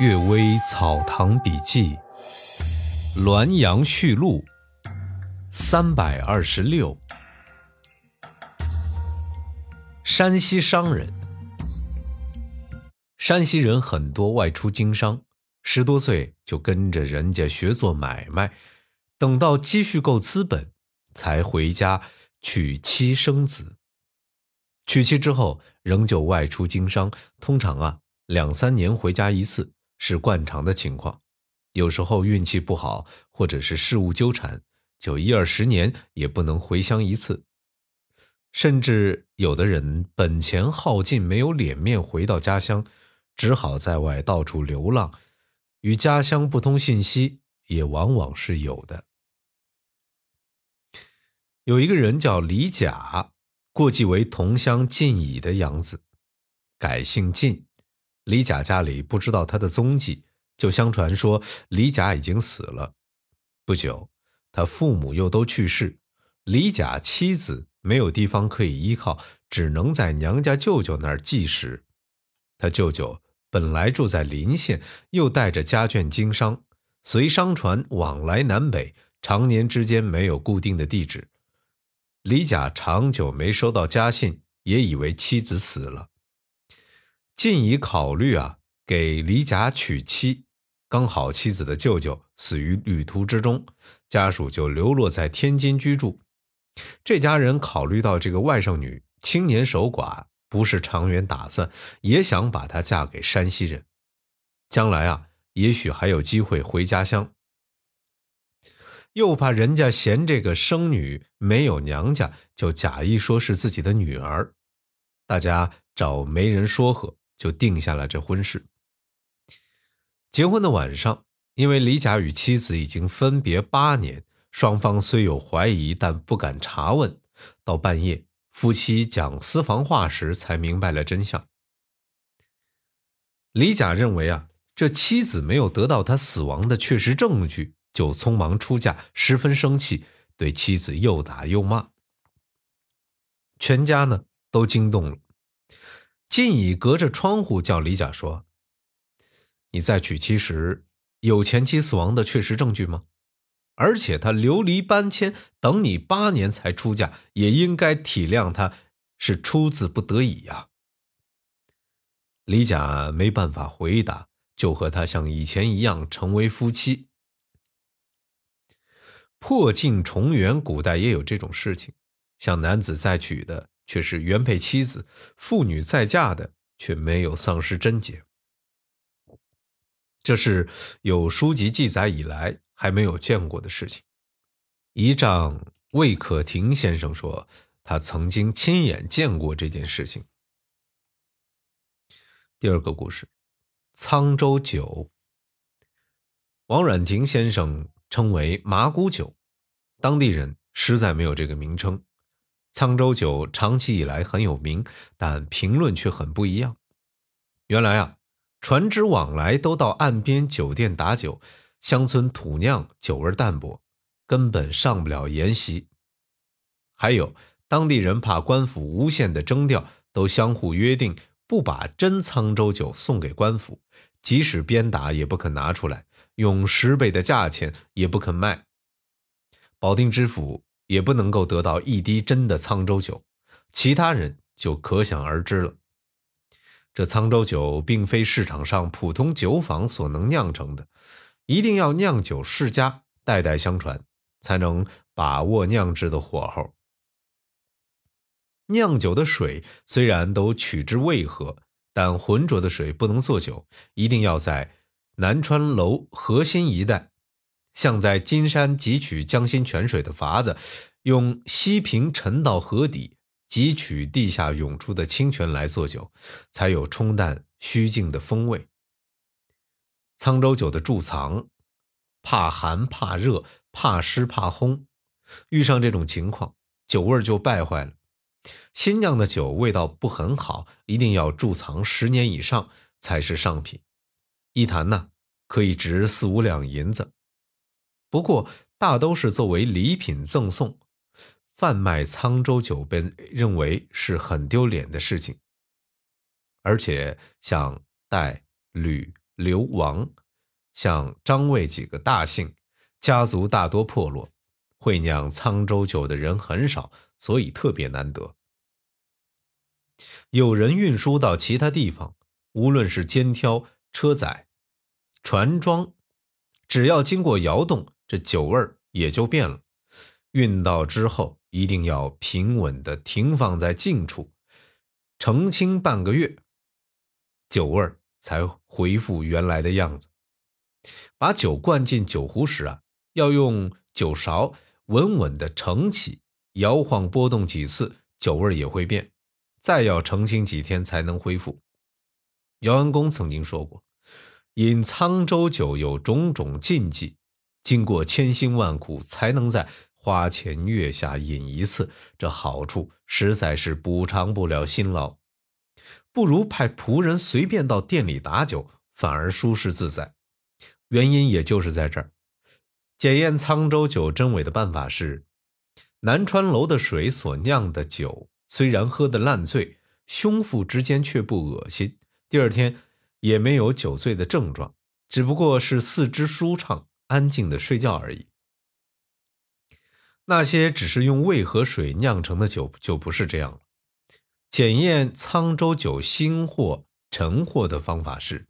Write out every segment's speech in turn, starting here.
《岳微草堂笔记》滦阳序录三百二十六。山西商人，山西人很多外出经商，十多岁就跟着人家学做买卖，等到积蓄够资本，才回家娶妻生子。娶妻之后，仍旧外出经商，通常啊两三年回家一次。是惯常的情况，有时候运气不好，或者是事务纠缠，就一二十年也不能回乡一次。甚至有的人本钱耗尽，没有脸面回到家乡，只好在外到处流浪，与家乡不通信息，也往往是有的。有一个人叫李甲，过继为同乡晋乙的养子，改姓晋。李甲家里不知道他的踪迹，就相传说李甲已经死了。不久，他父母又都去世，李甲妻子没有地方可以依靠，只能在娘家舅舅那儿寄食。他舅舅本来住在临县，又带着家眷经商，随商船往来南北，常年之间没有固定的地址。李甲长久没收到家信，也以为妻子死了。晋以考虑啊，给李甲娶妻，刚好妻子的舅舅死于旅途之中，家属就流落在天津居住。这家人考虑到这个外甥女青年守寡，不是长远打算，也想把她嫁给山西人，将来啊，也许还有机会回家乡。又怕人家嫌这个生女没有娘家，就假意说是自己的女儿，大家找媒人说和。就定下了这婚事。结婚的晚上，因为李甲与妻子已经分别八年，双方虽有怀疑，但不敢查问。到半夜，夫妻讲私房话时，才明白了真相。李甲认为啊，这妻子没有得到他死亡的确实证据，就匆忙出嫁，十分生气，对妻子又打又骂。全家呢都惊动了。晋乙隔着窗户叫李甲说：“你在娶妻时有前妻死亡的确实证据吗？而且他流离搬迁，等你八年才出嫁，也应该体谅他是出自不得已呀。”李甲没办法回答，就和他像以前一样成为夫妻。破镜重圆，古代也有这种事情，像男子再娶的。却是原配妻子，妇女再嫁的却没有丧失贞洁，这是有书籍记载以来还没有见过的事情。姨丈魏可亭先生说，他曾经亲眼见过这件事情。第二个故事，沧州酒。王阮亭先生称为麻古酒，当地人实在没有这个名称。沧州酒长期以来很有名，但评论却很不一样。原来啊，船只往来都到岸边酒店打酒，乡村土酿酒味淡薄，根本上不了筵席。还有当地人怕官府无限的征调，都相互约定不把真沧州酒送给官府，即使鞭打也不肯拿出来，用十倍的价钱也不肯卖。保定知府。也不能够得到一滴真的沧州酒，其他人就可想而知了。这沧州酒并非市场上普通酒坊所能酿成的，一定要酿酒世家，代代相传，才能把握酿制的火候。酿酒的水虽然都取之渭河，但浑浊的水不能做酒，一定要在南川楼核心一带。像在金山汲取江心泉水的法子，用锡瓶沉到河底，汲取地下涌出的清泉来做酒，才有冲淡虚静的风味。沧州酒的贮藏，怕寒怕热怕湿怕烘，遇上这种情况，酒味就败坏了。新酿的酒味道不很好，一定要贮藏十年以上才是上品，一坛呢可以值四五两银子。不过，大都是作为礼品赠送，贩卖沧州酒被认为是很丢脸的事情。而且，像戴、吕、刘、王，像张魏几个大姓，家族大多破落，会酿沧州酒的人很少，所以特别难得。有人运输到其他地方，无论是肩挑、车载、船装，只要经过窑洞，这酒味儿也就变了。运到之后，一定要平稳的停放在近处，澄清半个月，酒味儿才恢复原来的样子。把酒灌进酒壶时啊，要用酒勺稳稳的盛起，摇晃拨动几次，酒味也会变。再要澄清几天才能恢复。姚安公曾经说过，饮沧州酒有种种禁忌，经过千辛万苦才能在。花前月下饮一次，这好处实在是补偿不了辛劳，不如派仆人随便到店里打酒，反而舒适自在。原因也就是在这儿。检验沧州酒真伪的办法是：南川楼的水所酿的酒，虽然喝得烂醉，胸腹之间却不恶心，第二天也没有酒醉的症状，只不过是四肢舒畅、安静的睡觉而已。那些只是用胃和水酿成的酒就不是这样了。检验沧州酒新货、陈货的方法是：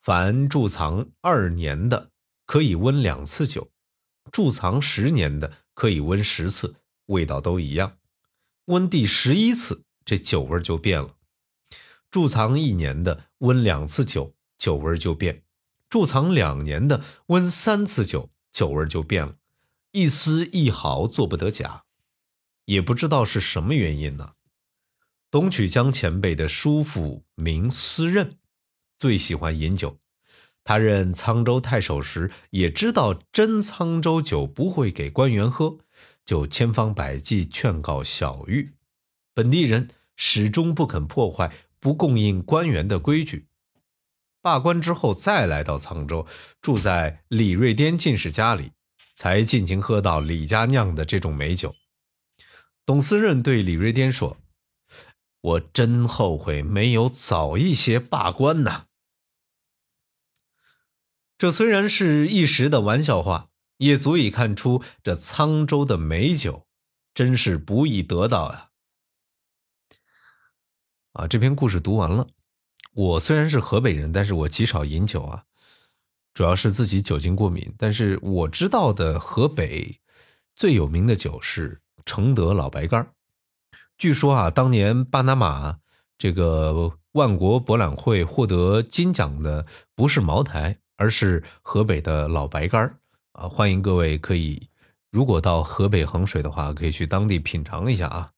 凡贮藏二年的可以温两次酒，贮藏十年的可以温十次，味道都一样。温第十一次，这酒味就变了。贮藏一年的温两次酒，酒味就变；贮藏两年的温三次酒，酒味就变了。一丝一毫做不得假，也不知道是什么原因呢。董曲江前辈的叔父名思任，最喜欢饮酒。他任沧州太守时，也知道真沧州酒不会给官员喝，就千方百计劝告小玉。本地人始终不肯破坏不供应官员的规矩。罢官之后，再来到沧州，住在李瑞颠进士家里。才尽情喝到李家酿的这种美酒。董思任对李瑞颠说：“我真后悔没有早一些罢官呐。”这虽然是一时的玩笑话，也足以看出这沧州的美酒真是不易得到呀。啊，这篇故事读完了。我虽然是河北人，但是我极少饮酒啊。主要是自己酒精过敏，但是我知道的河北最有名的酒是承德老白干据说啊，当年巴拿马这个万国博览会获得金奖的不是茅台，而是河北的老白干啊！欢迎各位可以，如果到河北衡水的话，可以去当地品尝一下啊。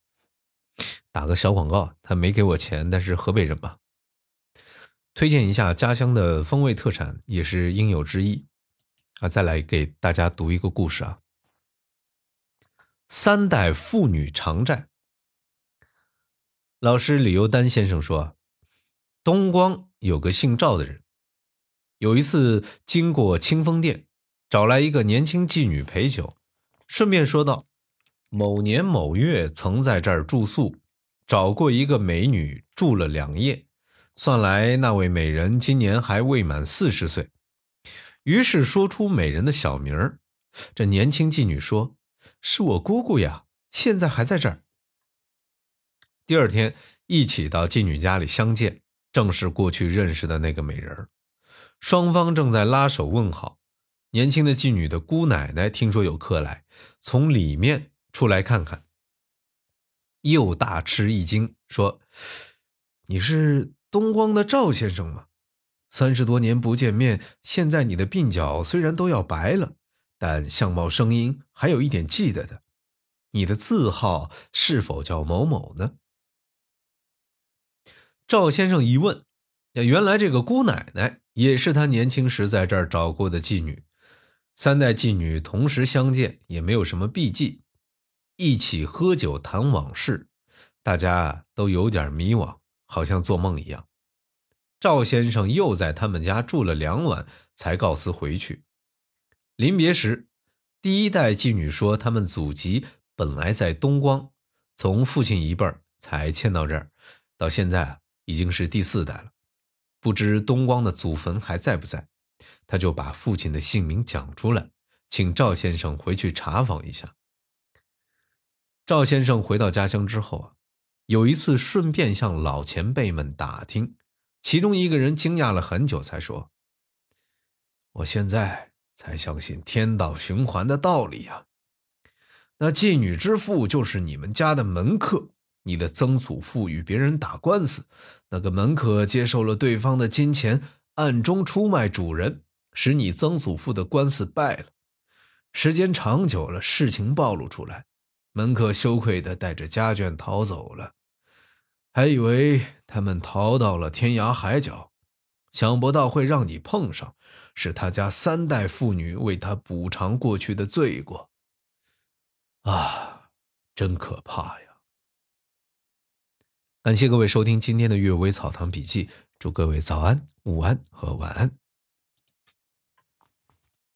打个小广告，他没给我钱，但是河北人嘛。推荐一下家乡的风味特产，也是应有之义啊！再来给大家读一个故事啊。三代妇女偿债。老师李由丹先生说，东光有个姓赵的人，有一次经过清风店，找来一个年轻妓女陪酒，顺便说道：“某年某月曾在这儿住宿，找过一个美女住了两夜。”算来那位美人今年还未满四十岁，于是说出美人的小名儿。这年轻妓女说：“是我姑姑呀，现在还在这儿。”第二天一起到妓女家里相见，正是过去认识的那个美人双方正在拉手问好。年轻的妓女的姑奶奶听说有客来，从里面出来看看，又大吃一惊，说：“你是？”东光的赵先生吗？三十多年不见面，现在你的鬓角虽然都要白了，但相貌声音还有一点记得的。你的字号是否叫某某呢？赵先生一问，原来这个姑奶奶也是他年轻时在这儿找过的妓女，三代妓女同时相见，也没有什么避忌，一起喝酒谈往事，大家都有点迷惘。好像做梦一样，赵先生又在他们家住了两晚，才告辞回去。临别时，第一代妓女说，他们祖籍本来在东光，从父亲一辈儿才迁到这儿，到现在已经是第四代了。不知东光的祖坟还在不在，他就把父亲的姓名讲出来，请赵先生回去查访一下。赵先生回到家乡之后啊，有一次顺便向老前辈们打听，其中一个人惊讶了很久，才说：“我现在才相信天道循环的道理呀。那妓女之父就是你们家的门客，你的曾祖父与别人打官司，那个门客接受了对方的金钱，暗中出卖主人，使你曾祖父的官司败了。时间长久了，事情暴露出来。”门客羞愧地带着家眷逃走了，还以为他们逃到了天涯海角，想不到会让你碰上，是他家三代妇女为他补偿过去的罪过。啊，真可怕呀！感谢各位收听今天的《阅微草堂笔记》，祝各位早安、午安和晚安。